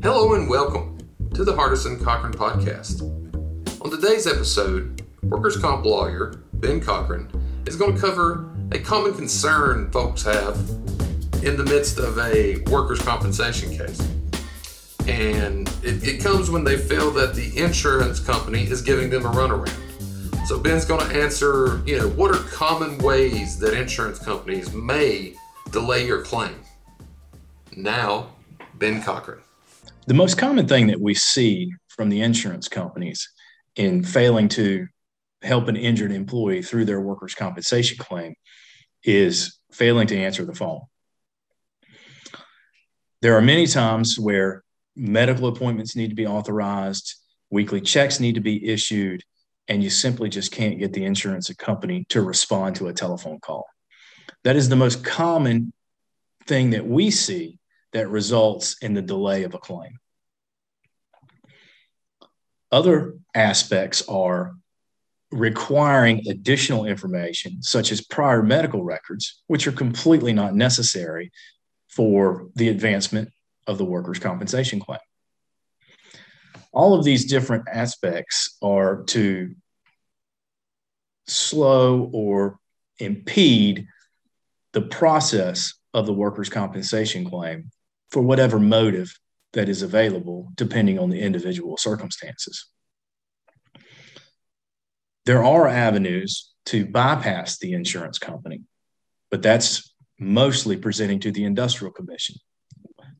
Hello and welcome to the Hardison Cochran podcast. On today's episode, workers' comp lawyer Ben Cochran is going to cover a common concern folks have in the midst of a workers' compensation case. And it, it comes when they feel that the insurance company is giving them a runaround. So Ben's going to answer, you know, what are common ways that insurance companies may delay your claim? Now, Ben Cochran. The most common thing that we see from the insurance companies in failing to help an injured employee through their workers' compensation claim is failing to answer the phone. There are many times where medical appointments need to be authorized, weekly checks need to be issued, and you simply just can't get the insurance company to respond to a telephone call. That is the most common thing that we see that results in the delay of a claim. Other aspects are requiring additional information, such as prior medical records, which are completely not necessary for the advancement of the workers' compensation claim. All of these different aspects are to slow or impede the process of the workers' compensation claim for whatever motive that is available, depending on the individual circumstances. There are avenues to bypass the insurance company, but that's mostly presenting to the Industrial Commission.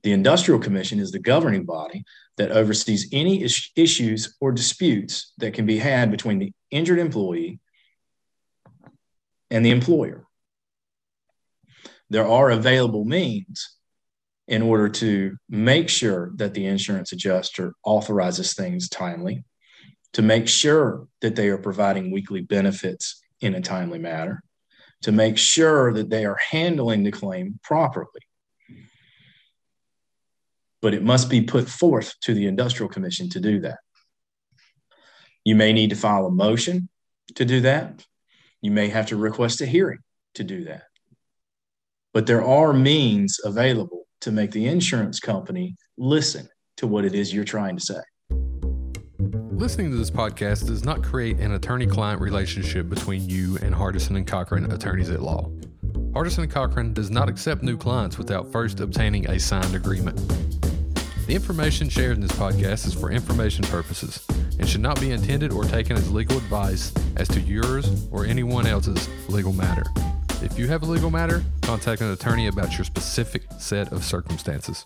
The Industrial Commission is the governing body that oversees any is- issues or disputes that can be had between the injured employee and the employer. There are available means in order to make sure that the insurance adjuster authorizes things timely, to make sure that they are providing weekly benefits in a timely manner, to make sure that they are handling the claim properly. But it must be put forth to the Industrial Commission to do that. You may need to file a motion to do that. You may have to request a hearing to do that. But there are means available to make the insurance company listen to what it is you're trying to say. Listening to this podcast does not create an attorney client relationship between you and Hardison and Cochran attorneys at law. Hardison and Cochran does not accept new clients without first obtaining a signed agreement. The information shared in this podcast is for information purposes and should not be intended or taken as legal advice as to yours or anyone else's legal matter. If you have a legal matter, contact an attorney about your specific set of circumstances.